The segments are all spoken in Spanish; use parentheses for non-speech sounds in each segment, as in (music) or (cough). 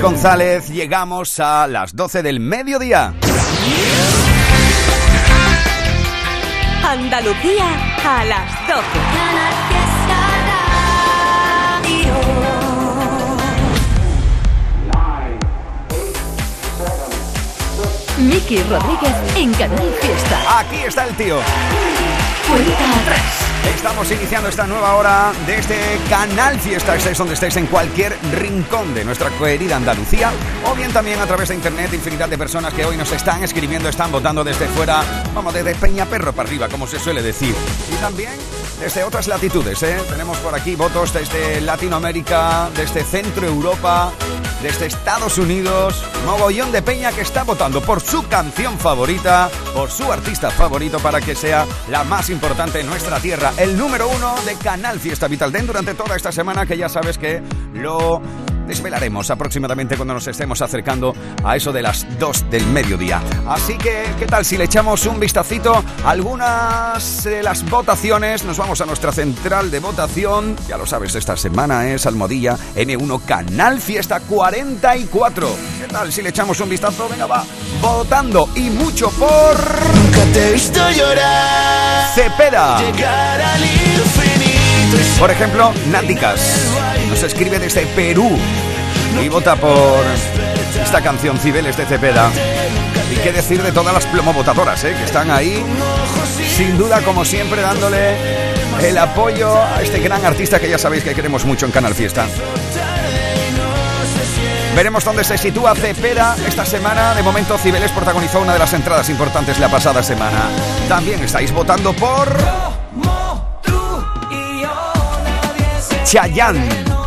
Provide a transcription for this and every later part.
González llegamos a las 12 del mediodía. Andalucía a las 12. Miki Rodríguez en Canal Fiesta. Aquí está el tío. Cuenta atrás. Estamos iniciando esta nueva hora de este canal Fiesta, estéis donde estéis en cualquier rincón de nuestra querida Andalucía, o bien también a través de internet, infinidad de personas que hoy nos están escribiendo, están votando desde fuera, vamos, desde Peñaperro para arriba, como se suele decir. Y también desde otras latitudes, ¿eh? Tenemos por aquí votos desde Latinoamérica, desde Centro Europa, desde Estados Unidos, mogollón de peña que está votando por su canción favorita, por su artista favorito para que sea la más importante en nuestra tierra, el número uno de Canal Fiesta Vital Den durante toda esta semana que ya sabes que lo desvelaremos aproximadamente cuando nos estemos acercando a eso de las 2 del mediodía. Así que, ¿qué tal si le echamos un vistacito a algunas de las votaciones? Nos vamos a nuestra central de votación. Ya lo sabes, esta semana es Almodilla N1 Canal Fiesta 44. ¿Qué tal si le echamos un vistazo? Venga, va, votando y mucho por... Nunca te he visto llorar. Cepeda. Llegar al infinito Por ejemplo, Náticas nos escribe desde Perú y vota por esta canción Cibeles de Cepeda. Y qué decir de todas las plomovotadoras ¿eh? que están ahí, sin duda, como siempre, dándole el apoyo a este gran artista que ya sabéis que queremos mucho en Canal Fiesta. Veremos dónde se sitúa Cepeda esta semana. De momento, Cibeles protagonizó una de las entradas importantes la pasada semana. También estáis votando por Chayanne.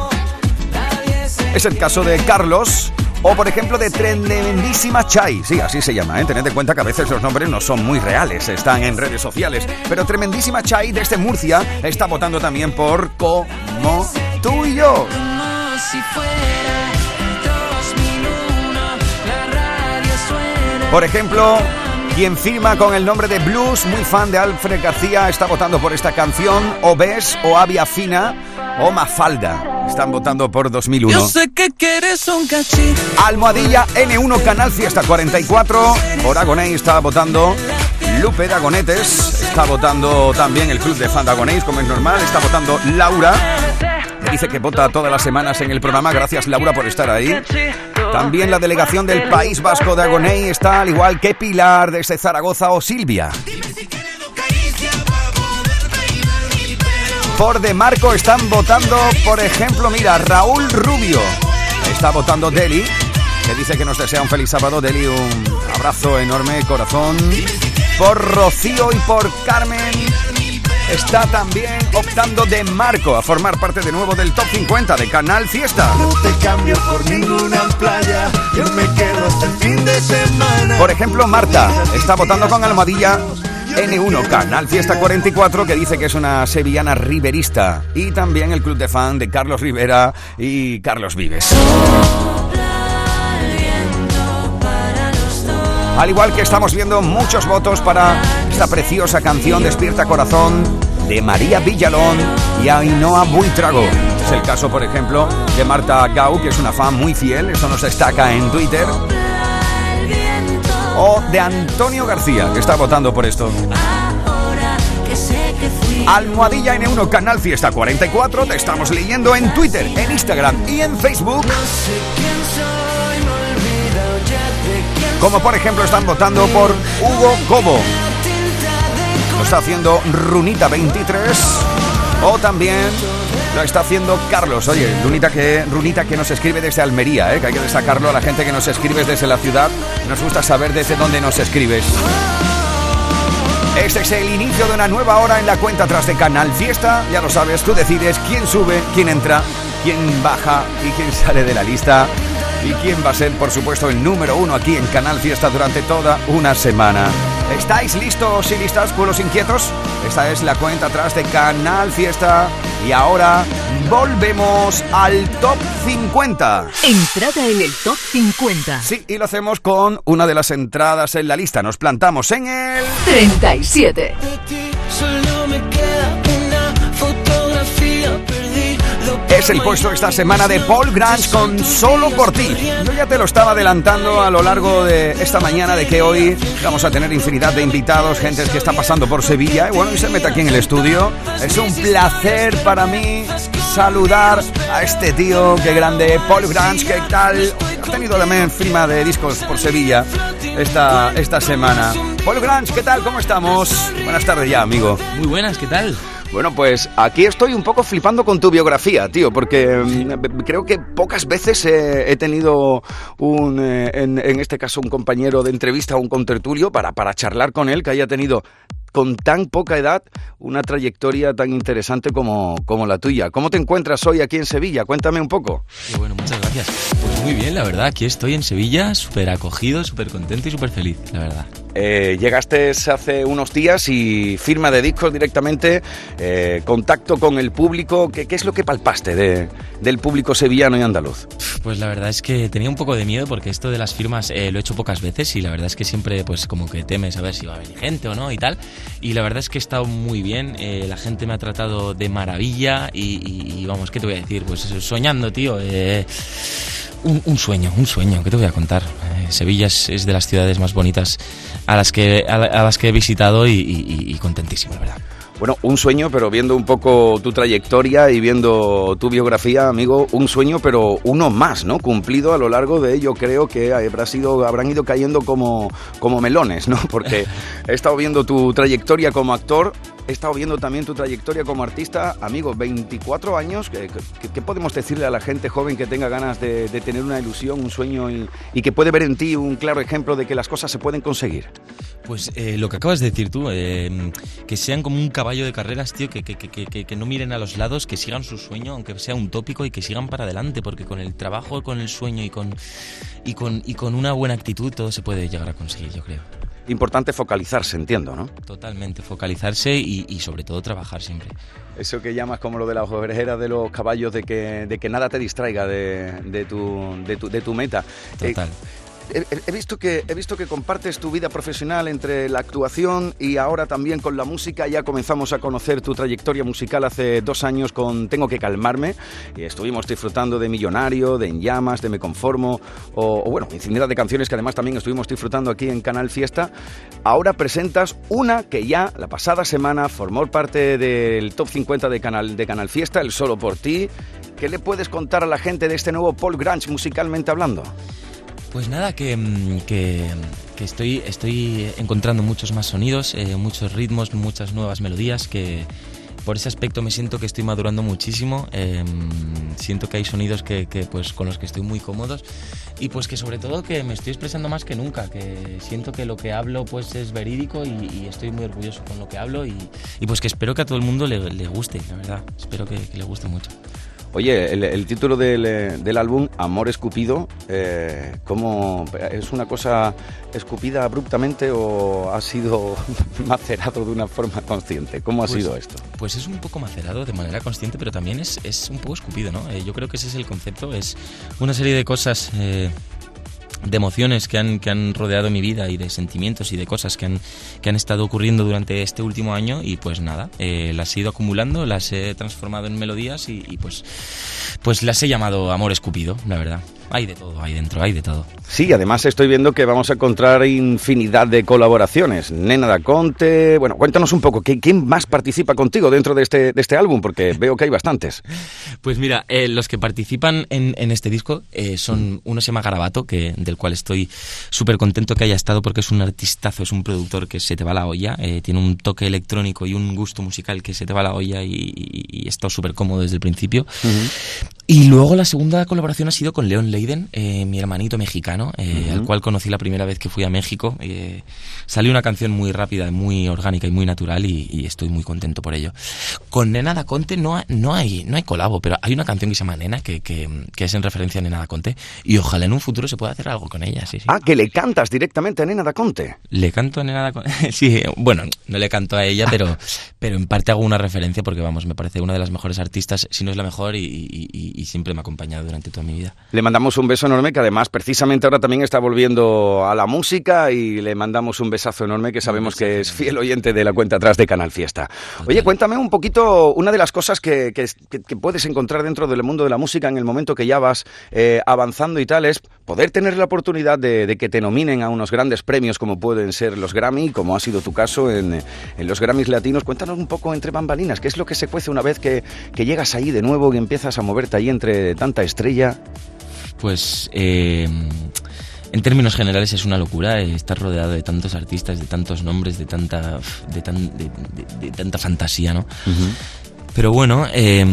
Es el caso de Carlos. O por ejemplo de Tremendísima Chai. Sí, así se llama, ¿eh? Tened en cuenta que a veces los nombres no son muy reales, están en redes sociales. Pero Tremendísima Chai desde Murcia está votando también por Como tú y yo. Por ejemplo, quien firma con el nombre de Blues, muy fan de Alfred García, está votando por esta canción, o Bes, o Avia Fina, o Mafalda. Están votando por 2001. Yo sé que quieres un cachito. Almohadilla N1 Canal Fiesta 44. Por Agoney está votando Lupe Dagonetes. Está votando también el club de fan de Agonéis, como es normal. Está votando Laura. Que dice que vota todas las semanas en el programa. Gracias, Laura, por estar ahí. También la delegación del País Vasco de Agoney está al igual que Pilar desde Zaragoza o Silvia. Por De Marco están votando, por ejemplo, mira, Raúl Rubio. Está votando Deli, que dice que nos desea un feliz sábado. Deli, un abrazo enorme, corazón. Por Rocío y por Carmen está también optando De Marco a formar parte de nuevo del top 50 de Canal Fiesta. No te cambio por ninguna playa. Yo me quedo hasta el fin de semana. Por ejemplo, Marta está votando con Almohadilla N1 Canal Fiesta 44 que dice que es una sevillana riverista y también el club de fan de Carlos Rivera y Carlos Vives. Al igual que estamos viendo muchos votos para esta preciosa canción Despierta Corazón de María Villalón y Ainhoa Buitrago. Es el caso, por ejemplo, de Marta Gau, que es una fan muy fiel, eso nos destaca en Twitter. O de Antonio García, que está votando por esto. Almohadilla N1 Canal Fiesta 44, te estamos leyendo en Twitter, en Instagram y en Facebook. Como por ejemplo están votando por Hugo Cobo. Lo está haciendo Runita 23. O también lo está haciendo Carlos. Oye, Runita que, Runita que nos escribe desde Almería, ¿eh? que hay que destacarlo a la gente que nos escribe desde la ciudad. Nos gusta saber desde dónde nos escribes. Este es el inicio de una nueva hora en la cuenta atrás de Canal Fiesta. Ya lo sabes, tú decides quién sube, quién entra, quién baja y quién sale de la lista. Y quién va a ser, por supuesto, el número uno aquí en Canal Fiesta durante toda una semana. ¿Estáis listos y listas, pueblos inquietos? Esta es la cuenta atrás de Canal Fiesta. Y ahora volvemos al top 50. Entrada en el top 50. Sí, y lo hacemos con una de las entradas en la lista. Nos plantamos en el... 37. De ti solo me queda es el puesto esta semana de Paul Grange con Solo por ti. Yo ya te lo estaba adelantando a lo largo de esta mañana de que hoy vamos a tener infinidad de invitados, gente que está pasando por Sevilla. Y bueno, y se mete aquí en el estudio. Es un placer para mí saludar a este tío, qué grande, Paul Grange, ¿qué tal? Ha tenido también firma de discos por Sevilla esta, esta semana. Paul Grange, ¿qué tal? ¿Cómo estamos? Buenas tardes ya, amigo. Muy buenas, ¿qué tal? Bueno, pues aquí estoy un poco flipando con tu biografía, tío, porque mm, creo que pocas veces he tenido un, eh, en, este caso, un compañero de entrevista o un contertulio para, para charlar con él que haya tenido con tan poca edad una trayectoria tan interesante como, como la tuya. ¿Cómo te encuentras hoy aquí en Sevilla? Cuéntame un poco. bueno, muchas gracias. Muy bien, la verdad, aquí estoy en Sevilla, súper acogido, súper contento y súper feliz, la verdad. Eh, llegaste hace unos días y firma de discos directamente, eh, contacto con el público. ¿Qué, es lo que palpaste de, del público sevillano y andaluz? Pues la verdad es que tenía un poco de miedo porque esto de las firmas eh, lo he hecho pocas veces y la verdad es que siempre pues como que temes a ver si va a venir gente o no y tal. Y la verdad es que he estado muy bien, la gente me ha tratado de maravilla y, vamos, ¿qué te voy a decir? Pues soñando, tío. Un, sueño, un sueño, ¿qué te voy a contar? Sevilla es, de las ciudades más bonitas a las que, a, las que he visitado y, contentísimo, la verdad. Bueno, un sueño, pero viendo un poco tu trayectoria y viendo tu biografía, amigo, un sueño, pero uno más, ¿no? Cumplido a lo largo de ello, creo que habrá sido, habrán ido cayendo como, como melones, ¿no? (laughs) Porque he estado viendo tu trayectoria como actor, he estado viendo también tu trayectoria como artista, amigo, 24 años, ¿qué, podemos decirle a la gente joven que tenga ganas de, tener una ilusión, un sueño y, que puede ver en ti un claro ejemplo de que las cosas se pueden conseguir? Pues eh, lo que acabas de decir tú, eh, que sean como un caballo de carreras, tío, que, no miren a los lados, que sigan su sueño, aunque sea un tópico, y que sigan para adelante, porque con el trabajo, con el sueño y con una buena actitud todo se puede llegar a conseguir, yo creo importante focalizarse, entiendo, ¿no? Totalmente, focalizarse y, sobre todo trabajar siempre. Eso que llamas como lo de la ovejeras de los caballos, de que, de que nada te distraiga de, de, tu, de, tu, de tu meta. Total. Eh, he, visto que, he visto que compartes tu vida profesional entre la actuación y ahora también con la música. Ya comenzamos a conocer tu trayectoria musical hace dos años con Tengo que calmarme. Y estuvimos disfrutando de Millonario, de En Llamas, de Me Conformo, o, bueno, infinidad de canciones que además también estuvimos disfrutando aquí en Canal Fiesta. Ahora presentas una que ya la pasada semana formó parte del top 50 de Canal, de Canal Fiesta, El Solo por Ti. ¿Qué le puedes contar a la gente de este nuevo Paul Grange musicalmente hablando? Pues nada, mm, que, que, estoy, estoy encontrando muchos más sonidos, eh, muchos ritmos, muchas nuevas melodías que por ese aspecto me siento que estoy madurando muchísimo. Em, siento que hay sonidos que, pues, con los que estoy muy cómodos y pues que sobre todo que me estoy expresando más que nunca, que siento que lo que hablo pues es verídico y, estoy muy orgulloso con lo que hablo y, y, pues que espero que a todo el mundo le, le guste, la verdad. Espero que le guste mucho. Oye, el, título del, álbum, Amor Escupido, eh, ¿cómo, ¿es una cosa escupida abruptamente o ha sido (laughs) macerado de una forma consciente? ¿Cómo ha pues, sido esto? Pues es un poco macerado de manera consciente, pero también es, es un poco escupido, ¿no? Eh, yo creo que ese es el concepto, es una serie de cosas... Eh, de emociones que han, que han rodeado mi vida y de sentimientos y de cosas que han, que han estado ocurriendo durante este último año y pues nada, eh, las he ido acumulando, las he transformado en melodías y, y, pues, pues las he llamado Amor Escupido, la verdad. Hay de todo ahí dentro, hay de todo. Sí, además estoy viendo que vamos a encontrar infinidad de colaboraciones. Nena da Conte, bueno, cuéntanos un poco, ¿quién más participa contigo dentro de este, de este álbum? Porque veo que hay bastantes. (laughs) Pues mira, eh, los que participan en, en este disco eh, son, uno se llama Garabato, que, del cual estoy súper contento que haya estado porque es un artistazo, es un productor que se te va la olla, eh, tiene un toque electrónico y un gusto musical que se te va la olla y, y, está súper cómodo desde el principio. Y luego la segunda colaboración ha sido con Leon Leiden, eh, mi hermanito mexicano, eh, al cual conocí la primera vez que fui a México. Eh, salió una canción muy rápida, muy orgánica y muy natural y, estoy muy contento por ello. Con Nena da Conte no, no, hay, no hay colabo, pero hay una canción que se llama Nena que, que, es en referencia a Nena da Conte y ojalá en un futuro se pueda hacer algo con ella. Sí, sí. Ah, que le cantas directamente a Nena da Conte. Le canto a Nena da Conte. (laughs) sí, bueno, no le canto a ella, pero, (laughs) pero en parte hago una referencia porque vamos, me parece una de las mejores artistas, si no es la mejor y y, siempre me ha acompañado durante toda mi vida. Le mandamos un beso enorme, que además precisamente ahora también está volviendo a la música y le mandamos un besazo enorme que sabemos que es fiel oyente de la cuenta atrás de Canal Fiesta. Oye, cuéntame un poquito una de las cosas que- que puedes encontrar dentro del mundo de la música en el momento que ya vas eh, avanzando y tal, es poder tener la oportunidad de, de que te nominen a unos grandes premios como pueden ser los Grammy, como ha sido tu caso en, en los Grammys latinos. Cuéntanos un poco entre bambalinas, ¿qué es lo que se cuece una vez que, que llegas ahí de nuevo y empiezas a moverte ahí entre tanta estrella? Pues eh, en términos generales es una locura eh, estar rodeado de tantos artistas, de tantos nombres, de tanta, de tan- de- de- de tanta fantasía, ¿no? Pero bueno, eh,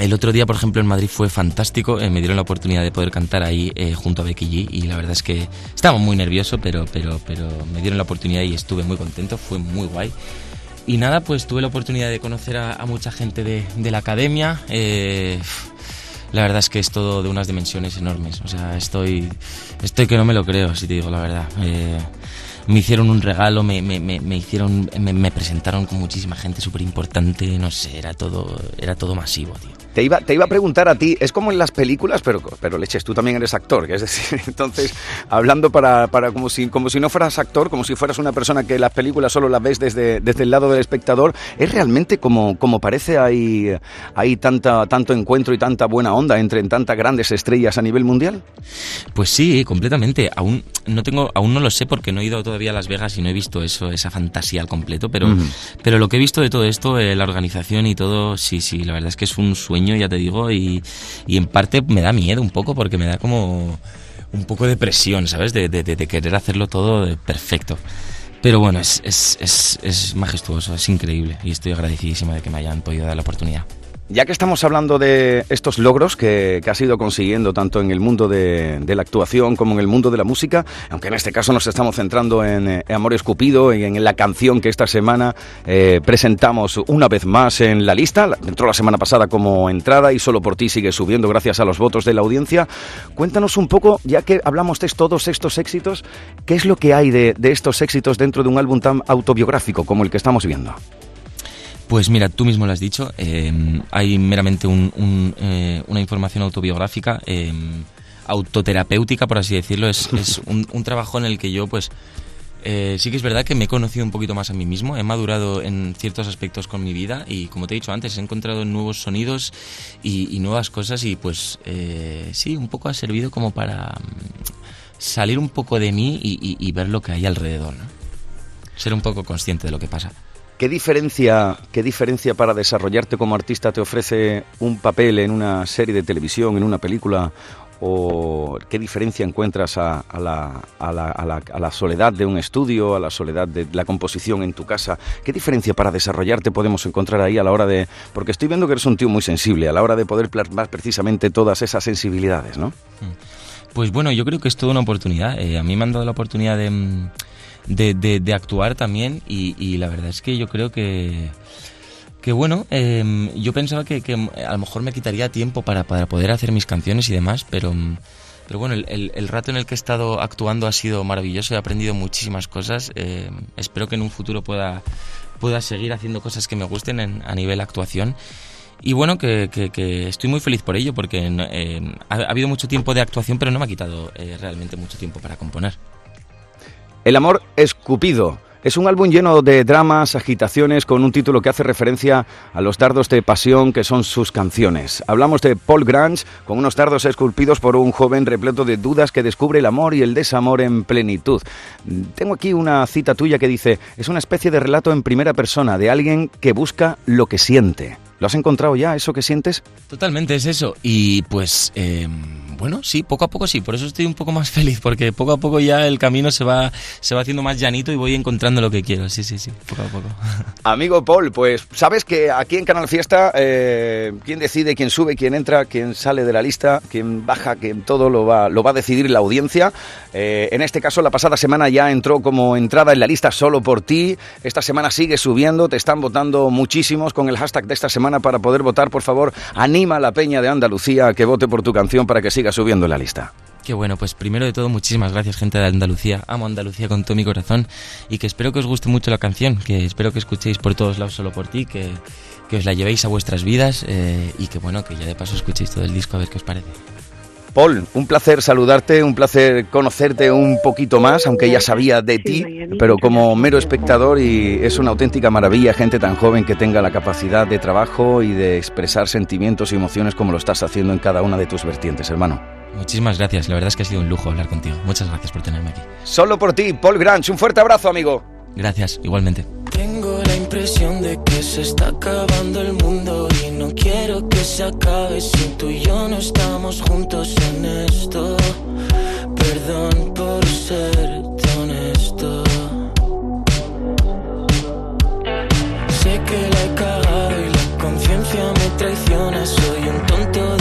el otro día, por ejemplo, en Madrid fue fantástico. eh, me dieron la oportunidad de poder cantar ahí eh, junto a Becky G y la verdad es que estaba muy nervioso, pero, pero, pero me dieron la oportunidad y estuve muy contento. Fue muy guay. Y nada, pues tuve la oportunidad de conocer a, mucha gente de, de la academia. eh, la verdad es que es todo de unas dimensiones enormes. O sea, estoy, estoy que no me lo creo, si te digo la verdad. Me hicieron un regalo, me, me, me, me hicieron, me, presentaron con muchísima gente súper importante. No sé, era todo, era todo masivo, tío. Te iba, te iba a preguntar a ti, es como en las películas, pero, pero leches, tú también eres actor, es decir, (laughs) entonces, hablando para, para como, si, como si no fueras actor, como si fueras una persona que las películas solo las ves desde, desde el lado del espectador, ¿es realmente como, como parece hay, hay tanta, tanto encuentro y tanta buena onda entre tantas grandes estrellas a nivel mundial? Pues sí, completamente. Aún no tengo, aún no lo sé porque no he ido todavía a Las Vegas y no he visto eso, esa fantasía al completo. Pero, Ujú. pero lo que he visto de todo esto, eh, la organización y todo, sí, sí, la verdad es que es un sueño, ya te digo, y, y en parte me da miedo un poco porque me da como un poco de presión, ¿sabes? De, de- de- querer hacerlo todo perfecto. Pero bueno, es, es, es, es majestuoso, es increíble y estoy agradecidísimo de que me hayan podido dar la oportunidad. Ya que estamos hablando de estos logros que, que has ido consiguiendo tanto en el mundo de, la actuación como en el mundo de la música, aunque en este caso nos estamos centrando en, eh, Amor Escupido y en la canción que esta semana eh, presentamos una vez más en la lista, entró la semana pasada como entrada y solo por ti sigue subiendo gracias a los votos de la audiencia. Cuéntanos un poco, ya que hablamos de todos estos éxitos, ¿qué es lo que hay de, de estos éxitos dentro de un álbum tan autobiográfico como el que estamos viendo? Pues mira, tú mismo lo has dicho, eh, hay meramente un- un, eh, una información autobiográfica, eh, autoterapéutica, por así decirlo. Es, (laughs) es un, un trabajo en el que yo, pues, eh, sí que es verdad que me he conocido un poquito más a mí mismo, he madurado en ciertos aspectos con mi vida y, como te he dicho antes, he encontrado nuevos sonidos y, y nuevas cosas y, pues, eh, sí, un poco ha servido como para mm, salir un poco de mí y, y- y ver lo que hay alrededor, ¿no? Ser un poco consciente de lo que pasa. ¿Qué diferencia, ¿Qué diferencia para desarrollarte como artista te ofrece un papel en una serie de televisión, en una película? ¿O qué diferencia encuentras a, la, soledad de un estudio, a la soledad de la composición en tu casa? ¿Qué diferencia para desarrollarte podemos encontrar ahí a la hora de...? Porque estoy viendo que eres un tío muy sensible, a la hora de poder plasmar precisamente todas esas sensibilidades, ¿no? Pues bueno, yo creo que es toda una oportunidad. Eh, a mí me han dado la oportunidad de, mm, de, de- de actuar también y, la verdad es que yo creo que, que bueno, eh, yo pensaba que, que a lo mejor me quitaría tiempo para, para poder hacer mis canciones y demás, pero, pero bueno, el, el- rato en el que he estado actuando ha sido maravilloso, he aprendido muchísimas cosas. eh, espero que en un futuro pueda, pueda seguir haciendo cosas que me gusten en- a nivel actuación. Y bueno, que, que- estoy muy feliz por ello, porque eh, ha, ha habido mucho tiempo de actuación, pero no me ha quitado eh, realmente mucho tiempo para componer. El amor escupido. Es un álbum lleno de dramas, agitaciones, con un título que hace referencia a los dardos de pasión que son sus canciones. Hablamos de Paul Grange, con unos dardos esculpidos por un joven repleto de dudas que descubre el amor y el desamor en plenitud. Tengo aquí una cita tuya que dice, es una especie de relato en primera persona de alguien que busca lo que siente. ¿Lo has encontrado ya, eso que sientes? Totalmente es eso. Y pues, eh, bueno, sí, poco a poco sí. Por eso estoy un poco más (laughs) feliz, porque poco a poco ya el camino se va, se va haciendo más llanito y voy encontrando lo que quiero. Sí, sí, sí, poco a poco. (laughs) Amigo Paul, pues sabes que aquí en Canal Fiesta, eh, quién decide, quién sube, quién entra, quién sale de la lista, quién baja, quién todo lo va, lo va a decidir la audiencia. Eh, en este caso, la pasada semana ya entró como entrada en la lista solo por ti. Esta semana sigue subiendo, te están votando muchísimos con el hashtag de esta semana para poder votar. Por favor, anima a la peña de Andalucía a que vote por tu canción para que siga subiendo en la lista. Qué bueno, pues primero de todo, muchísimas gracias, gente de Andalucía. Amo Andalucía con todo mi corazón y que espero que os guste mucho la canción, que espero que escuchéis por todos lados solo por ti, que, que os la llevéis a vuestras vidas eh, y que bueno, que ya de paso escuchéis todo el disco a ver qué os parece. Paul, un placer saludarte, un placer conocerte un poquito más, aunque ya sabía de ti, pero como mero espectador y es una auténtica maravilla gente tan joven que tenga la capacidad de trabajo y de expresar sentimientos y emociones como lo estás haciendo en cada una de tus vertientes, hermano. Muchísimas gracias, la verdad es que ha sido un lujo hablar contigo. Muchas gracias por tenerme aquí. Solo por ti, Paul Grange, un fuerte abrazo, amigo. Gracias, igualmente. Tengo la impresión se está acabando el mundo y no quiero que se acabe si tú y yo no estamos juntos en esto. Perdón por ser honesto. Sé que la he cagado y la conciencia me traiciona. Soy un tonto de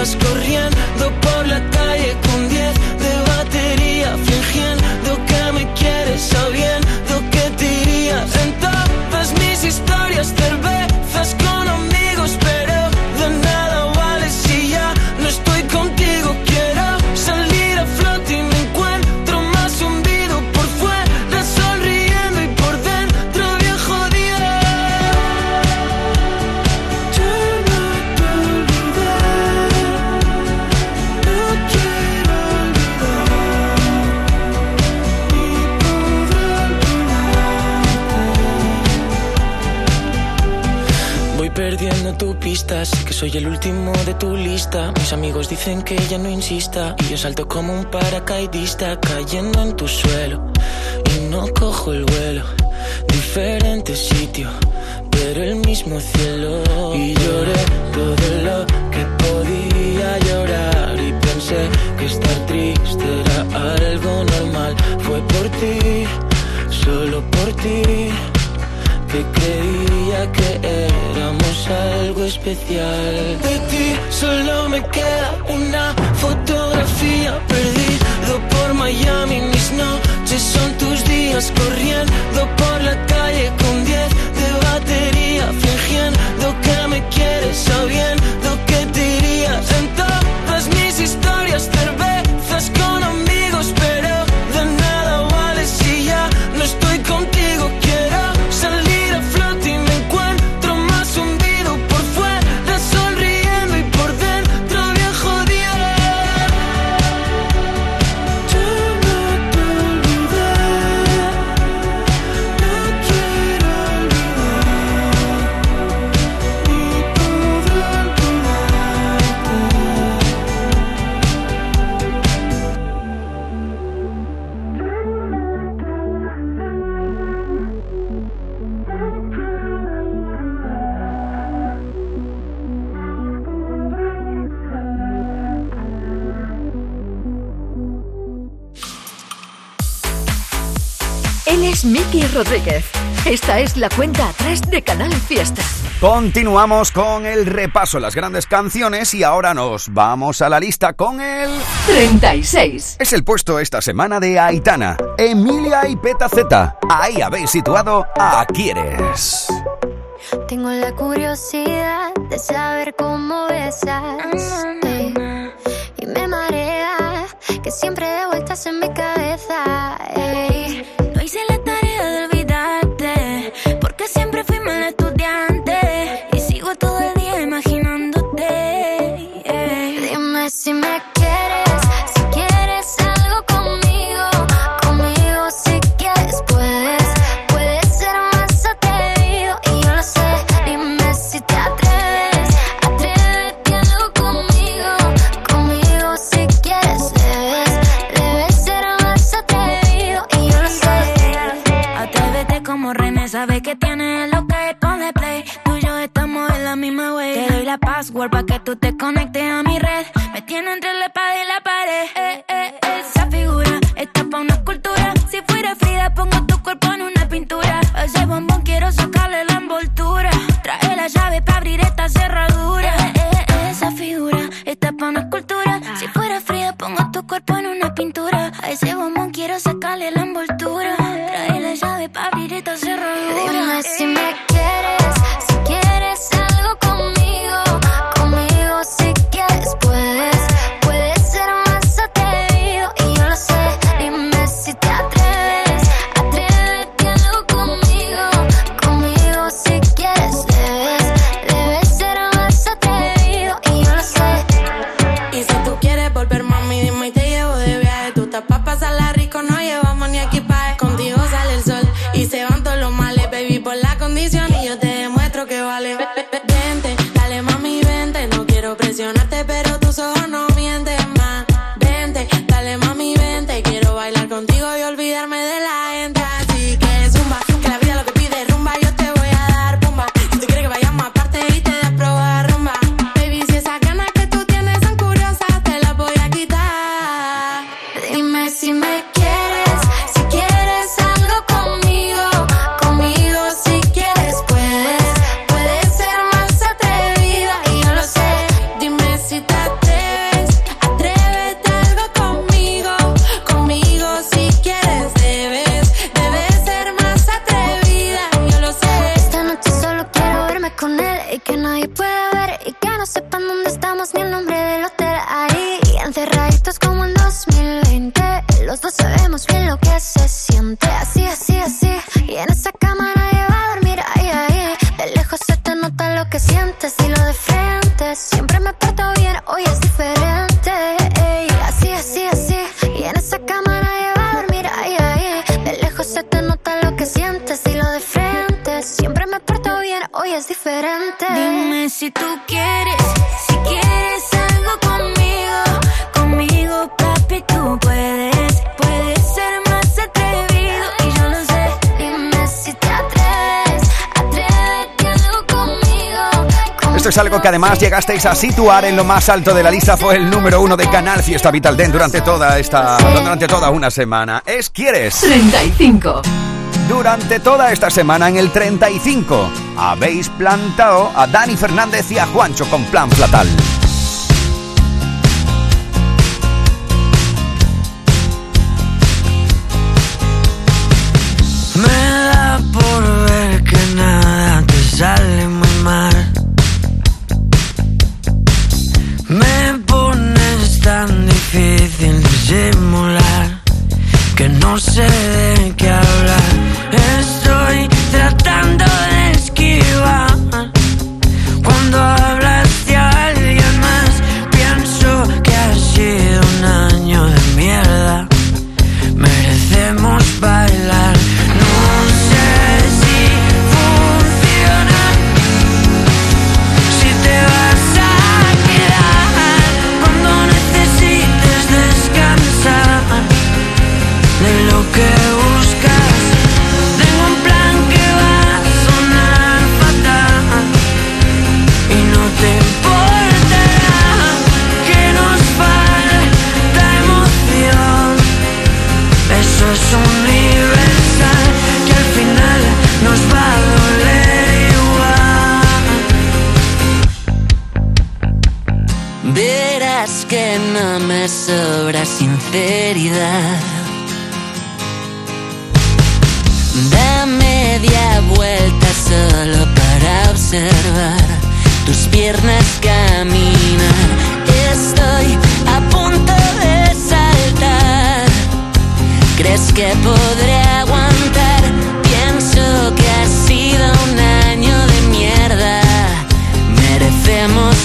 corriendo por la calle perdiendo tu pista, sé que soy el último de tu lista. Mis amigos dicen que ya no insista y yo salto como un paracaidista cayendo en tu suelo y no cojo el vuelo. Diferente sitio, pero el mismo cielo. Y lloré todo lo que podía llorar y pensé que estar triste era algo normal. Fue por ti, solo por ti que creía que éramos algo especial. De ti solo me queda una fotografía perdido por Miami. Mis noches son tus días corriendo por la calle con 10 de batería, fingiendo que me quieres, sabiendo que te irías en todas mis historias, cervezas es Miki Rodríguez. Esta es la cuenta atrás de Canal Fiesta. Continuamos con el repaso de las grandes canciones y ahora nos vamos a la lista con el... 36. Es el puesto esta semana de Aitana, Emilia y Peta Z. Ahí habéis situado a Quieres. Tengo la curiosidad de saber cómo besas. ey, y me marea que siempre de vueltas en mi cabeza. ey. Para que tú te conectes además llegasteis a situar en lo más alto de la lista fue el número uno de Canal Fiesta Vital Den durante toda esta durante toda una semana. Es quieres 35. Durante toda esta semana en el 35 habéis plantado a Dani Fernández y a Juancho con plan platal. no se ve prosperidad. Da media vuelta solo para observar tus piernas caminan. Estoy a punto de saltar. ¿Crees que podré aguantar? Pienso que ha sido un año de mierda. Merecemos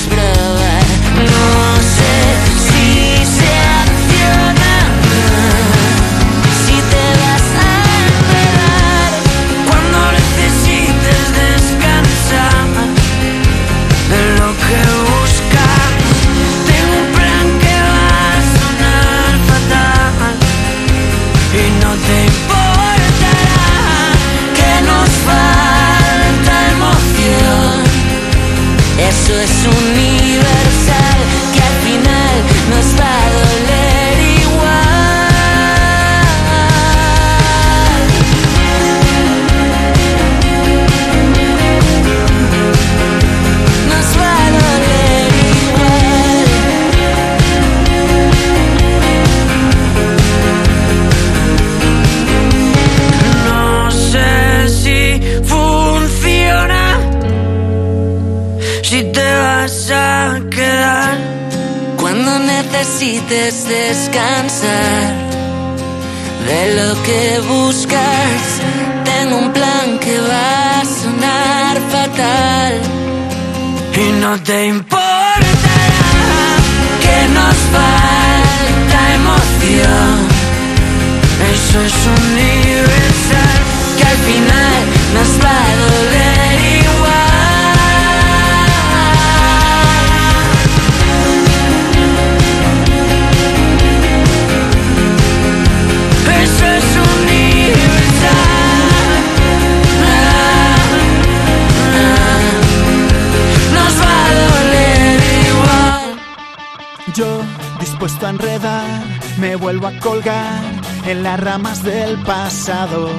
colgar en las ramas del pasado.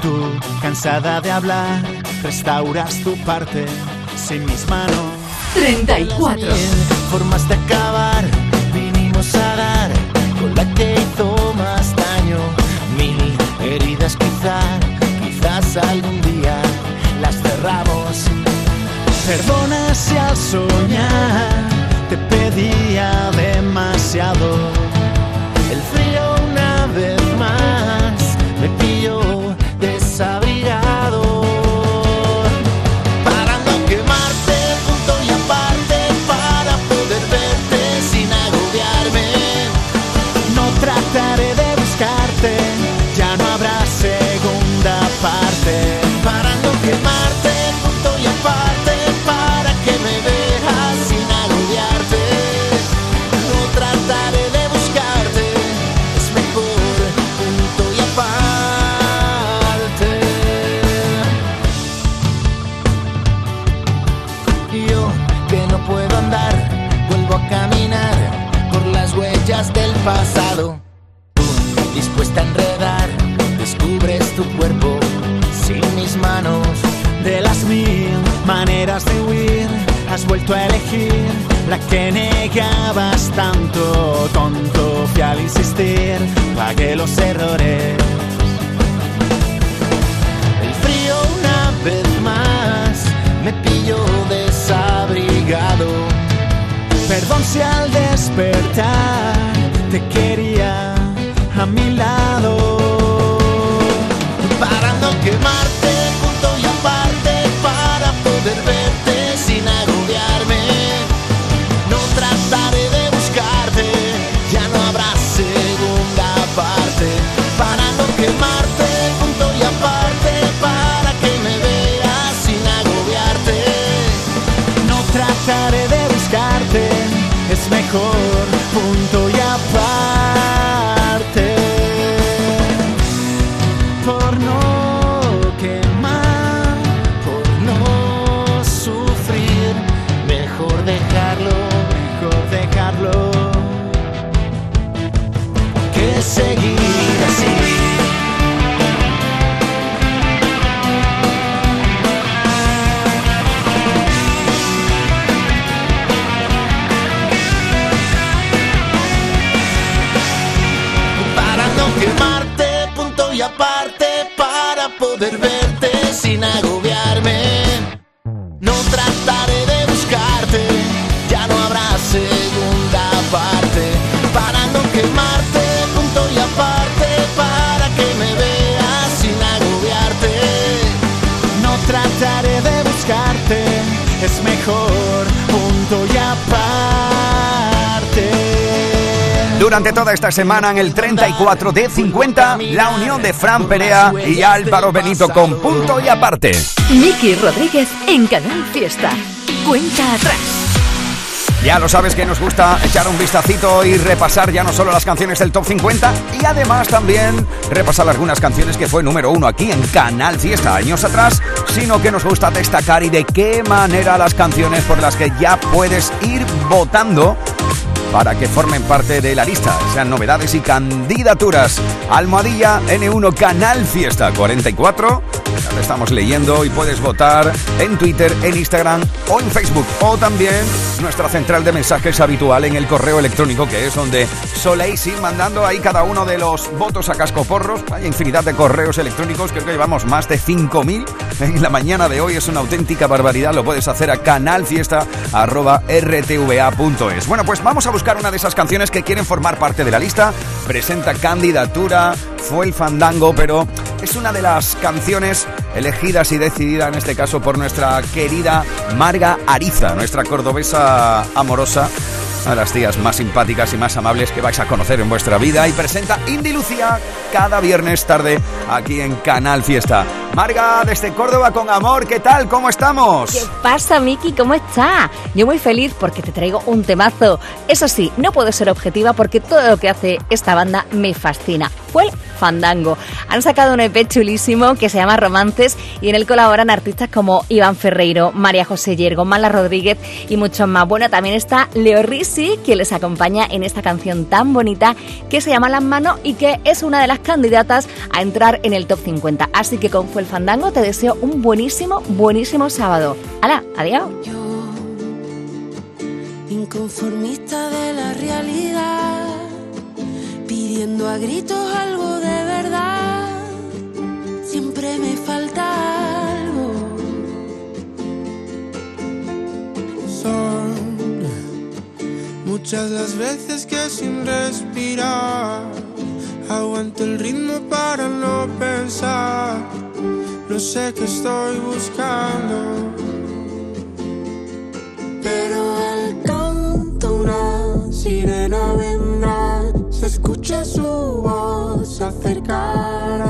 Tú, cansada de hablar, restauras tu parte sin mis manos. 34. Mil formas de acabar, vinimos a dar con la que hizo más daño. Mil heridas quizá, quizás algún día las cerramos. Perdona si al soñar te pedía es Durante toda esta semana en el 34 de 50, la unión de Fran Perea y Álvaro Benito con punto y aparte. Miki Rodríguez en Canal Fiesta. Cuenta atrás. Ya lo sabes que nos gusta echar un vistacito y repasar ya no solo las canciones del Top 50 y además también repasar algunas canciones que fue número uno aquí en Canal Fiesta años atrás, sino que nos gusta destacar y de qué manera las canciones por las que ya puedes ir votando para que formen parte de la lista, sean novedades y candidaturas. Almohadilla N1 Canal Fiesta 44. Lo estamos leyendo y puedes votar en Twitter, en Instagram o en Facebook. O también nuestra central de mensajes habitual en el correo electrónico, que es donde soléis ir mandando ahí cada uno de los votos a cascoporros. Hay infinidad de correos electrónicos, creo que llevamos más de 5.000 en la mañana de hoy. Es una auténtica barbaridad. Lo puedes hacer a canalfiesta.rtva.es. Bueno, pues vamos a buscar una de esas canciones que quieren formar parte de la lista. Presenta candidatura, fue el fandango, pero es una de las canciones elegidas y decidida en este caso por nuestra querida Marga Ariza, nuestra cordobesa amorosa. De las tías más simpáticas y más amables que vais a conocer en vuestra vida y presenta Indy Lucía cada viernes tarde aquí en Canal Fiesta. Marga, desde Córdoba con amor, ¿qué tal? ¿Cómo estamos? ¿Qué pasa, Miki? ¿Cómo está? Yo muy feliz porque te traigo un temazo. Eso sí, no puedo ser objetiva porque todo lo que hace esta banda me fascina. Fue el Fandango. Han sacado un EP chulísimo que se llama Romances y en él colaboran artistas como Iván Ferreiro, María José Yergo, Mala Rodríguez y muchos más. Bueno, también está Leo Risi, quien les acompaña en esta canción tan bonita que se llama Las Manos y que es una de las candidatas a entrar en el top 50. Así que con Fue el Fandango te deseo un buenísimo, buenísimo sábado. ¡Hala! ¡Adiós! inconformista de la realidad, pidiendo a gritos algo de verdad, siempre me falta algo. Muchas las veces que sin respirar aguanto el ritmo para no pensar. No sé qué estoy buscando, pero al canto una sirena vendrá. Se escucha su voz acercará,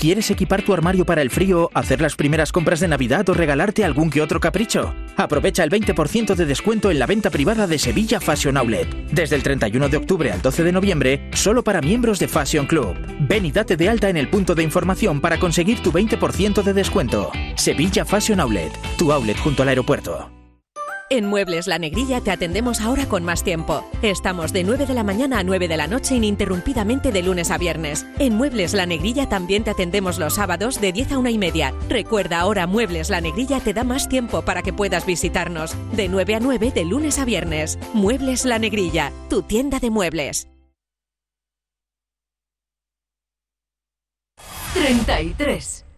¿Quieres equipar tu armario para el frío, hacer las primeras compras de Navidad o regalarte algún que otro capricho? Aprovecha el 20% de descuento en la venta privada de Sevilla Fashion Outlet. Desde el 31 de octubre al 12 de noviembre, solo para miembros de Fashion Club. Ven y date de alta en el punto de información para conseguir tu 20% de descuento. Sevilla Fashion Outlet, tu outlet junto al aeropuerto. En Muebles La Negrilla te atendemos ahora con más tiempo. Estamos de 9 de la mañana a 9 de la noche ininterrumpidamente de lunes a viernes. En Muebles La Negrilla también te atendemos los sábados de 10 a 1 y media. Recuerda ahora Muebles La Negrilla te da más tiempo para que puedas visitarnos. De 9 a 9 de lunes a viernes. Muebles La Negrilla, tu tienda de muebles. 33.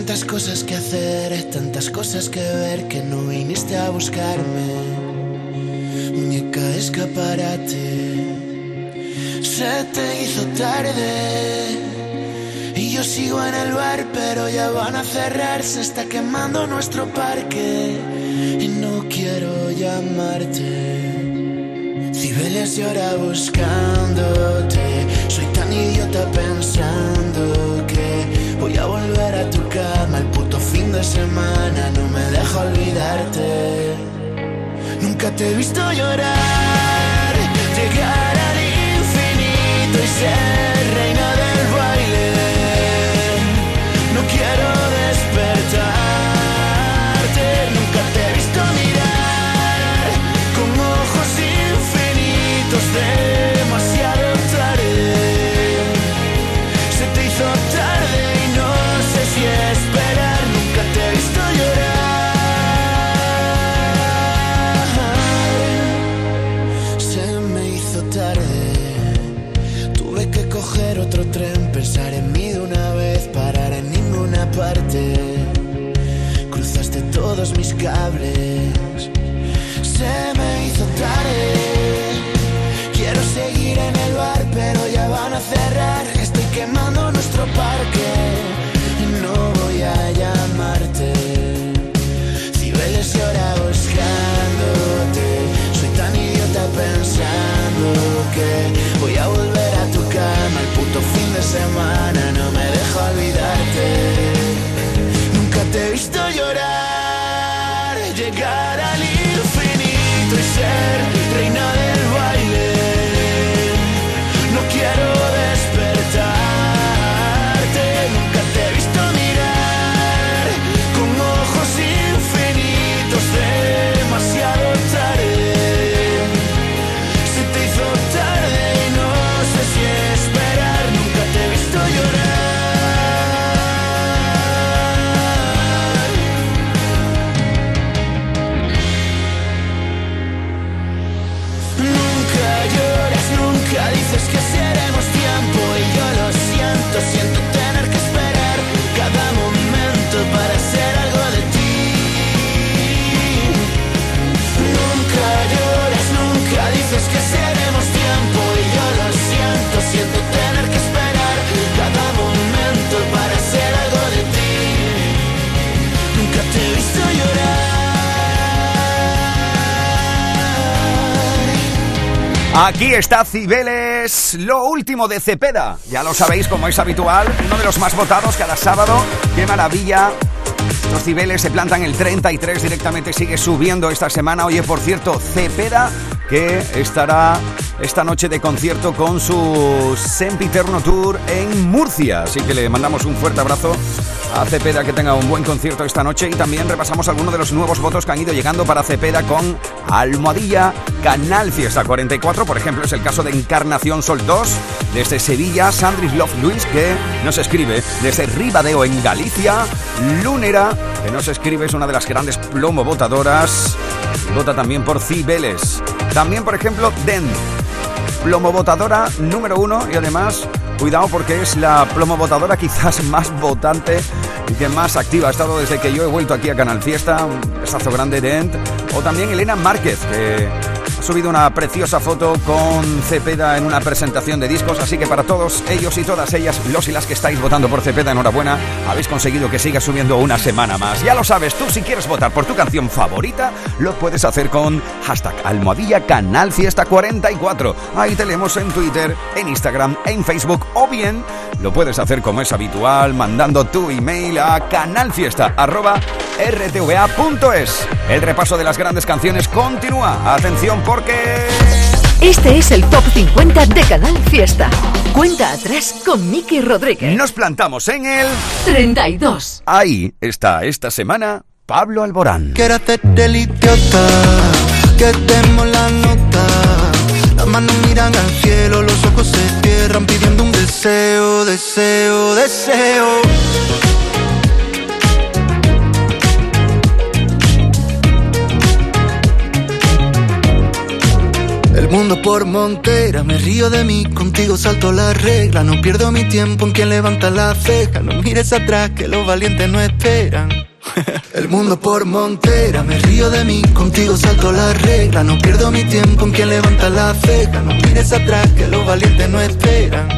Tantas cosas que hacer, tantas cosas que ver que no viniste a buscarme. Muñeca escaparate. Se te hizo tarde. Y yo sigo en el bar, pero ya van a cerrar. Se está quemando nuestro parque. Y no quiero llamarte. Cibeles llora buscándote. Soy tan idiota pensando cama el puto fin de semana. No me deja olvidarte. Nunca te he visto llorar, llegar al infinito y ser Aquí está Cibeles, lo último de Cepeda. Ya lo sabéis, como es habitual, uno de los más votados cada sábado. ¡Qué maravilla! Los Cibeles se plantan el 33 directamente, sigue subiendo esta semana. Oye, por cierto, Cepeda que estará esta noche de concierto con su Sempiterno Tour en Murcia. Así que le mandamos un fuerte abrazo a Cepeda que tenga un buen concierto esta noche y también repasamos algunos de los nuevos votos que han ido llegando para Cepeda con Almohadilla Canal Fiesta 44. Por ejemplo, es el caso de Encarnación Sol 2 desde Sevilla, Sandris Love Luis que nos escribe desde Ribadeo en Galicia, Lunera que nos escribe es una de las grandes plomo votadoras vota también por Cibeles. También, por ejemplo, Den, plomobotadora número uno y además, cuidado porque es la plomobotadora quizás (laughs) más votante y que más activa ha estado desde que yo he vuelto aquí a Canal Fiesta, un besazo grande de Ent, o también Elena Márquez, que ha subido una preciosa foto con Cepeda en una presentación de discos, así que para todos ellos y todas ellas, los y las que estáis votando por Cepeda, enhorabuena, habéis conseguido que siga subiendo una semana más. Ya lo sabes, tú si quieres votar por tu canción favorita, lo puedes hacer con hashtag almohadilla canal fiesta 44. Ahí te leemos en Twitter, en Instagram, en Facebook o bien lo puedes hacer como es habitual, mandando tu email a canalfiesta.rtva.es. El repaso de las grandes canciones continúa. Atención porque... Este es el Top 50 de Canal Fiesta. Cuenta atrás con Miki Rodríguez. Nos plantamos en el 32. Ahí está esta semana Pablo Alborán. Quiero hacerte el idiota, que demos la nota. Las manos miran al cielo, los ojos se cierran pidiendo un deseo, deseo, deseo. Mundo por montera, me río de mí, contigo salto la regla. No pierdo mi tiempo en quien levanta la ceja. No mires atrás, que los valientes no esperan. (laughs) El mundo por montera, me río de mí, contigo salto la regla. No pierdo mi tiempo en quien levanta la ceja. No mires atrás, que los valientes no esperan.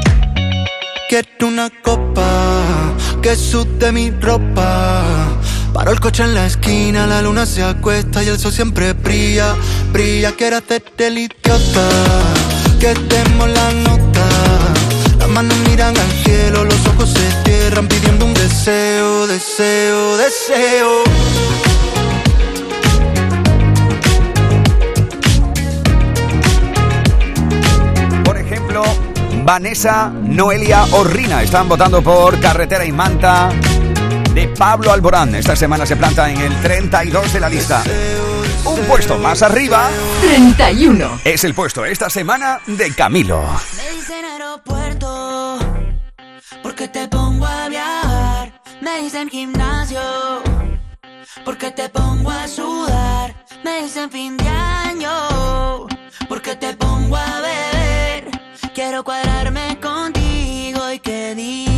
Quiero una copa que sude mi ropa. Paro el coche en la esquina, la luna se acuesta y el sol siempre brilla, brilla. Quiero hacerte el idiota, que demos la nota. Las manos miran al cielo, los ojos se cierran pidiendo un deseo, deseo, deseo. Por ejemplo, Vanessa, Noelia o Rina están votando por Carretera y Manta de Pablo Alborán. Esta semana se planta en el 32 de la lista. Un puesto más arriba 31. es el puesto esta semana de Camilo. Me dicen aeropuerto, porque te pongo a viajar. Me dicen gimnasio, porque te pongo a sudar. Me dicen fin de año, porque te pongo a beber. Quiero cuadrarme contigo y que digan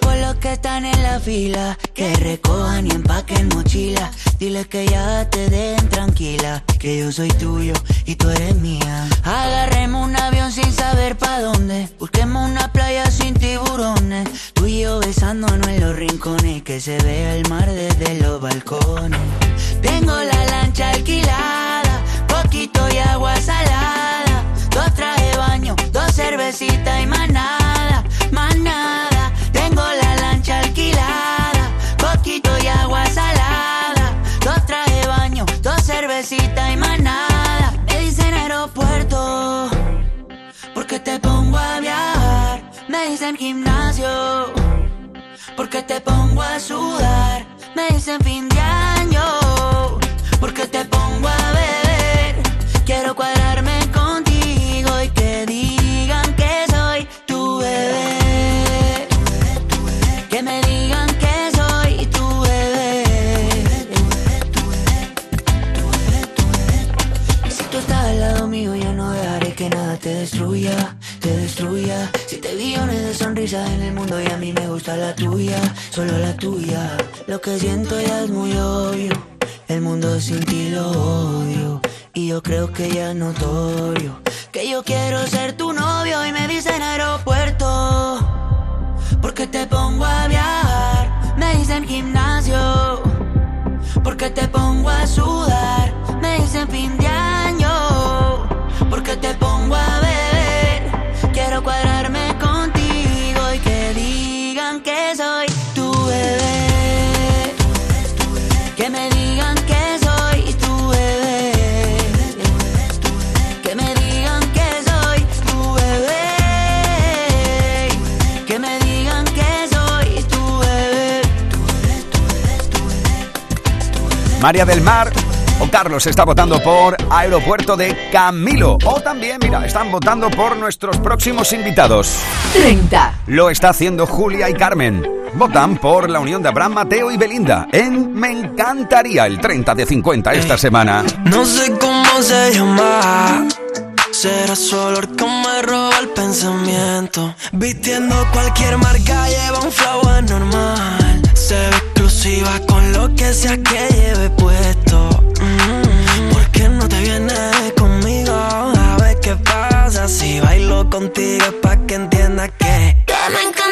Por los que están en la fila, que recojan y empaquen mochila. Dile que ya te den tranquila, que yo soy tuyo y tú eres mía. Agarremos un avión sin saber pa' dónde, busquemos una playa sin tiburones. Tú y yo besándonos en los rincones, que se vea el mar desde los balcones. Tengo la lancha alquilada, poquito y agua salada. Dos traje de baño, dos cervecitas y más Me dicen gimnasio, porque te pongo a sudar. Me dicen fin de año, porque te pongo en el mundo y a mí me gusta la tuya, solo la tuya. Lo que siento ya es muy obvio. El mundo sin ti lo odio. Y yo creo que ya es notorio. Que yo quiero ser tu novio y me dicen aeropuerto. Porque te pongo a viajar. Me dicen gimnasio. Porque te pongo a sudar. Me dicen fin de María del Mar o Carlos está votando por Aeropuerto de Camilo. O también, mira, están votando por nuestros próximos invitados. 30. Lo está haciendo Julia y Carmen. Votan por la unión de Abraham, Mateo y Belinda en Me encantaría el 30 de 50 esta semana. No sé cómo se llama. Será su olor que me roba el pensamiento. Vistiendo cualquier marca, lleva un flow anormal se ve exclusiva con lo que sea que lleve puesto. Mm, ¿Por qué no te vienes conmigo? A ver qué pasa si bailo contigo pa' que entiendas que, que me encanta.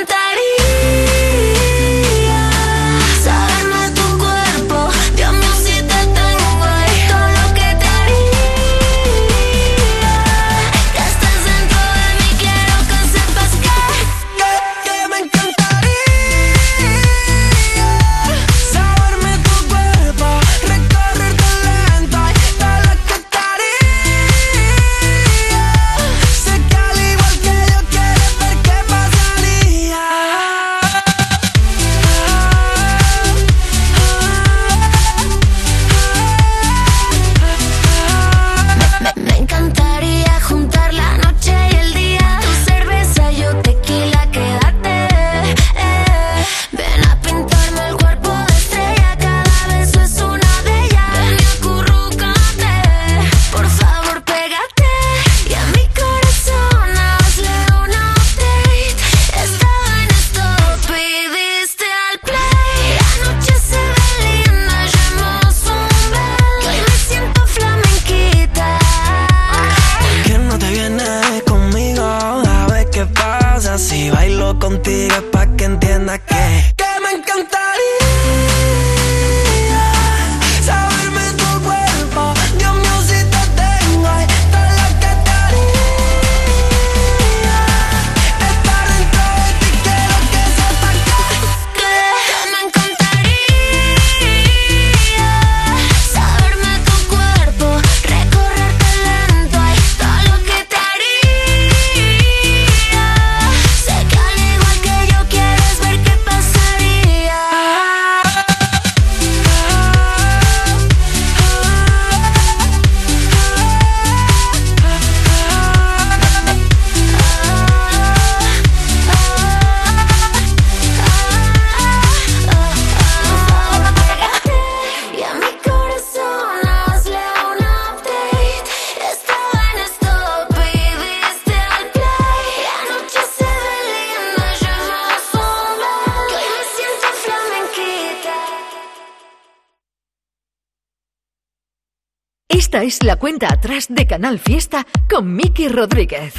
atrás de Canal Fiesta con Miki Rodríguez.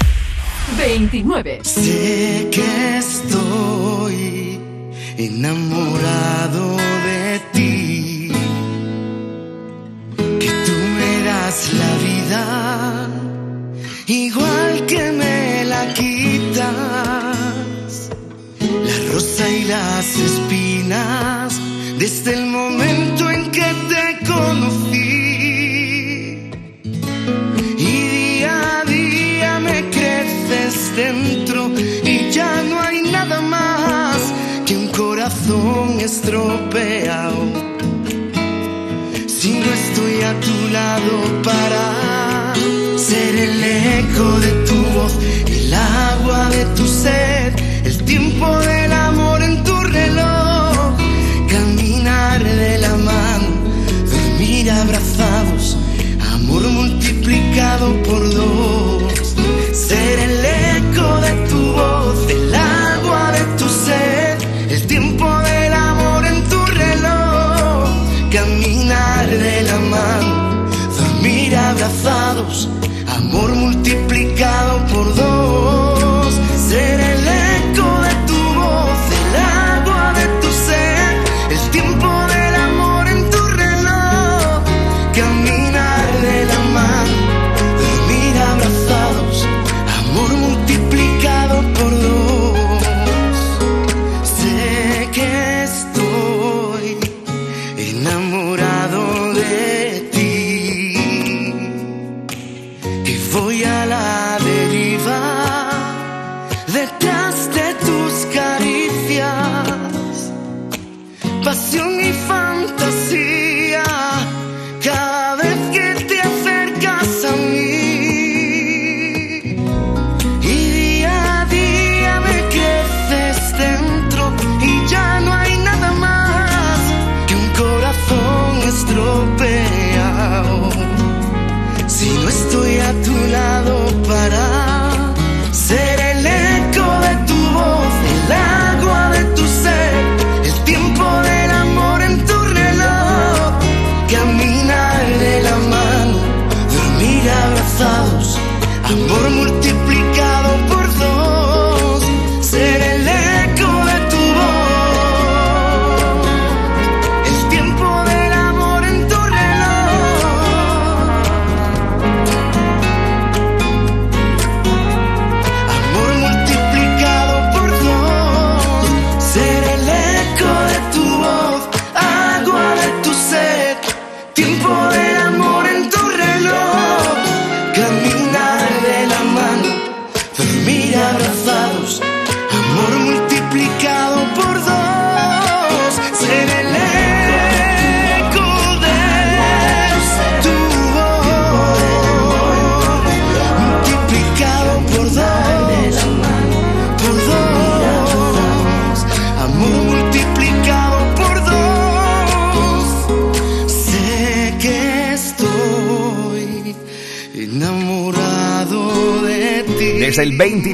29. Sé que estoy enamorado de ti, que tú me das la vida igual que me la quitas, la rosa y las espinas desde el momento en que te conocí. y ya no hay nada más que un corazón estropeado. Si no estoy a tu lado para ser el eco de tu voz, el agua de tu ser, el tiempo del amor en tu reloj, caminar de la mano, dormir abrazados, amor multiplicado por dos.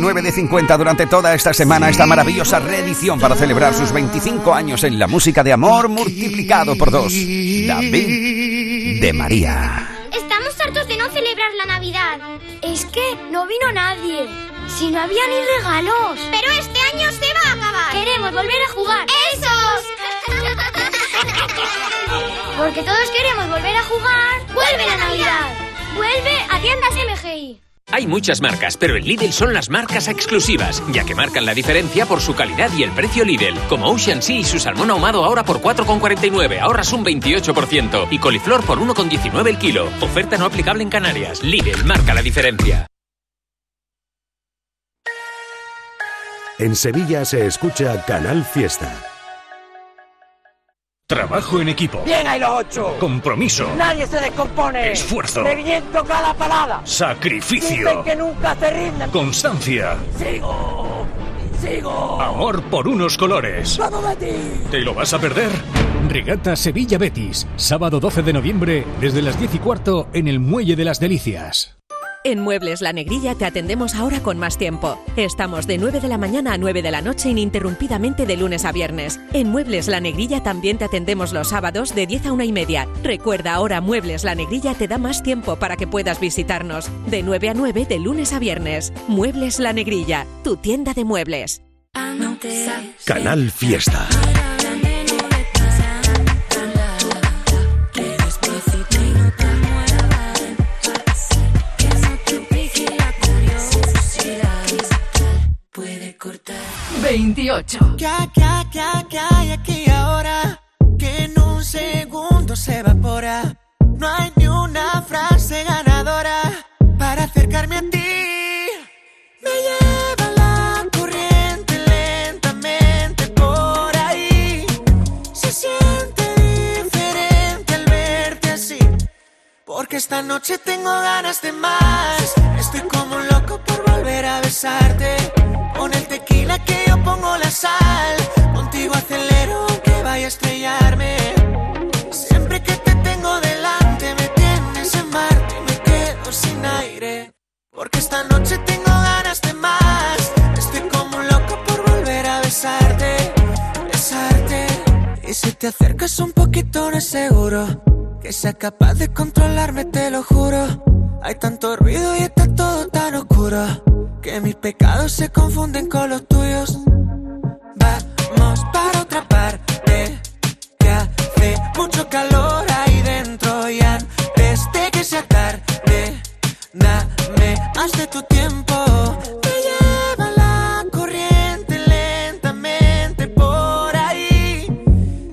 29 de 50 durante toda esta semana, esta maravillosa reedición para celebrar sus 25 años en la música de amor multiplicado por dos. David de María. Estamos hartos de no celebrar la Navidad. Es que no vino nadie. Si no había ni regalos. Pero este año se va a acabar. Queremos volver a jugar. ¡Esos! (laughs) Porque todos queremos volver a jugar. ¡Vuelve la Navidad! ¡Vuelve a tiendas MGI! Hay muchas marcas, pero en Lidl son las marcas exclusivas, ya que marcan la diferencia por su calidad y el precio Lidl. Como Ocean Sea y su salmón ahumado ahora por 4,49, ahorras un 28%. Y coliflor por 1,19 el kilo. Oferta no aplicable en Canarias. Lidl marca la diferencia. En Sevilla se escucha Canal Fiesta. Trabajo en equipo. Bien ahí los ocho. Compromiso. Nadie se descompone. Esfuerzo. Reviento cada parada. Sacrificio. Dicen que nunca se rinden. Constancia. Sigo. Sigo. Amor por unos colores. ¡Vamos, Betis! ¿Te lo vas a perder? Regata Sevilla Betis. Sábado 12 de noviembre desde las 10 y cuarto en el Muelle de las Delicias. En Muebles La Negrilla te atendemos ahora con más tiempo. Estamos de 9 de la mañana a 9 de la noche ininterrumpidamente de lunes a viernes. En Muebles La Negrilla también te atendemos los sábados de 10 a 1 y media. Recuerda ahora Muebles La Negrilla te da más tiempo para que puedas visitarnos. De 9 a 9 de lunes a viernes. Muebles La Negrilla, tu tienda de muebles. Canal Fiesta. 28. ¿Qué, qué, qué, qué hay aquí ahora? Que en un segundo se evapora. No hay ni una frase ganadora para acercarme a ti. Me lleva la corriente lentamente por ahí. Se siente diferente al verte así. Porque esta noche tengo ganas de más. Estoy como un loco por volver a besarte. Pon el tequila que pongo la sal. Contigo acelero aunque vaya a estrellarme. Siempre que te tengo delante me tienes en Marte y me quedo sin aire. Porque esta noche tengo ganas de más. Estoy como un loco por volver a besarte, besarte. Y si te acercas un poquito no es seguro que sea capaz de controlarme, te lo juro. Hay tanto ruido y está todo tan oscuro que mis pecados se confunden con los tuyos. Para otra parte que hace mucho calor ahí dentro y antes de que sea tarde, dame más de tu tiempo. Me lleva la corriente lentamente por ahí.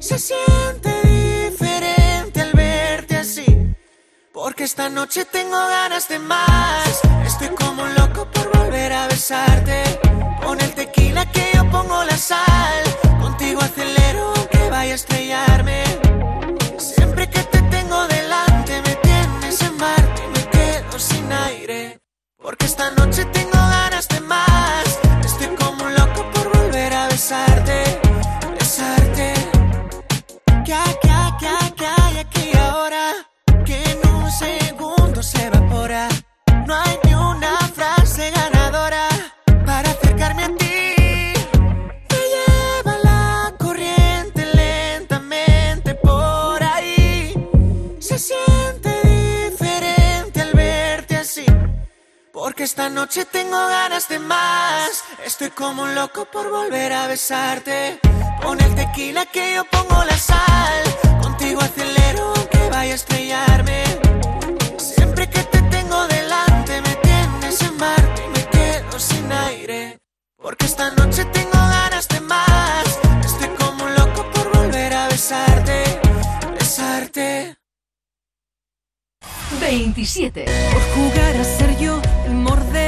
Se siente diferente al verte así. Porque esta noche tengo ganas de más. Estoy como un loco por volver a besarte. Pon el tequila que yo pongo la sal. Contigo acelero aunque vaya a estrellarme. Siempre que te tengo delante me tienes en Marte y me quedo sin aire. Porque esta noche tengo ganas de más. Estoy como un loco por volver a besarte, Porque esta noche tengo ganas de más. Estoy como un loco por volver a besarte. Pon el tequila que yo pongo la sal. Contigo acelero aunque vaya a estrellarme. Siempre que te tengo delante me tienes en Marte y me quedo sin aire. Porque esta noche tengo ganas de más. Estoy como un loco por volver a besarte, besarte. 27. Por jugar a ser yo, el morder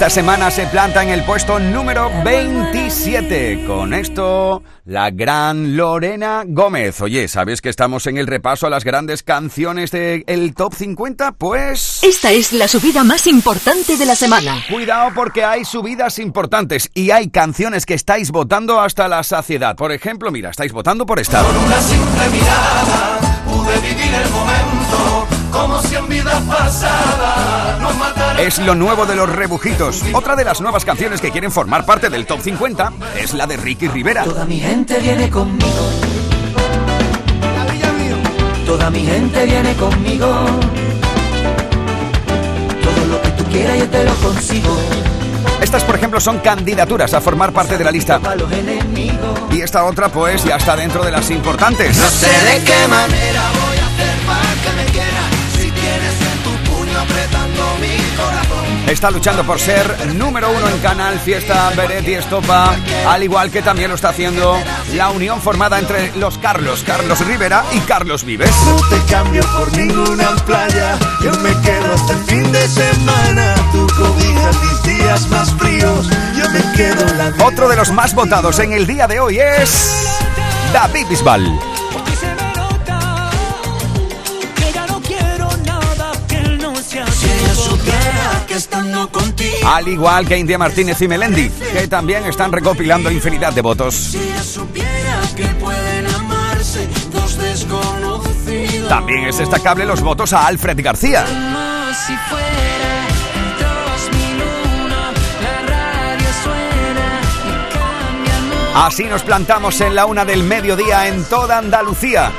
Esta semana se planta en el puesto número 27. Con esto, la gran Lorena Gómez. Oye, ¿sabes que estamos en el repaso a las grandes canciones del Top 50? Pues... Esta es la subida más importante de la semana. Cuidado porque hay subidas importantes y hay canciones que estáis votando hasta la saciedad. Por ejemplo, mira, estáis votando por esta. Una simple mirada pude vivir el momento como si en vida pasada nos matara. Es lo nuevo de los rebujitos. Otra de las nuevas canciones que quieren formar parte del Top 50 es la de Ricky Rivera. Toda mi gente viene conmigo. Toda mi gente viene conmigo. Todo lo que tú quieras yo te lo consigo. Estas, por ejemplo, son candidaturas a formar parte de la lista. Y esta otra, pues, ya está dentro de las importantes. No sé de qué manera voy Está luchando por ser número uno en Canal Fiesta Beretti Estopa, al igual que también lo está haciendo la unión formada entre los Carlos, Carlos Rivera y Carlos Vives. No te cambio por ninguna playa. Yo me quedo hasta el fin de semana. Tu cobija mis días más fríos. Yo me quedo la Otro de los más votados en el día de hoy es David Bisbal. Al igual que India Martínez y Melendi, que también están recopilando infinidad de votos. También es destacable los votos a Alfred García. Así nos plantamos en la una del mediodía en toda Andalucía.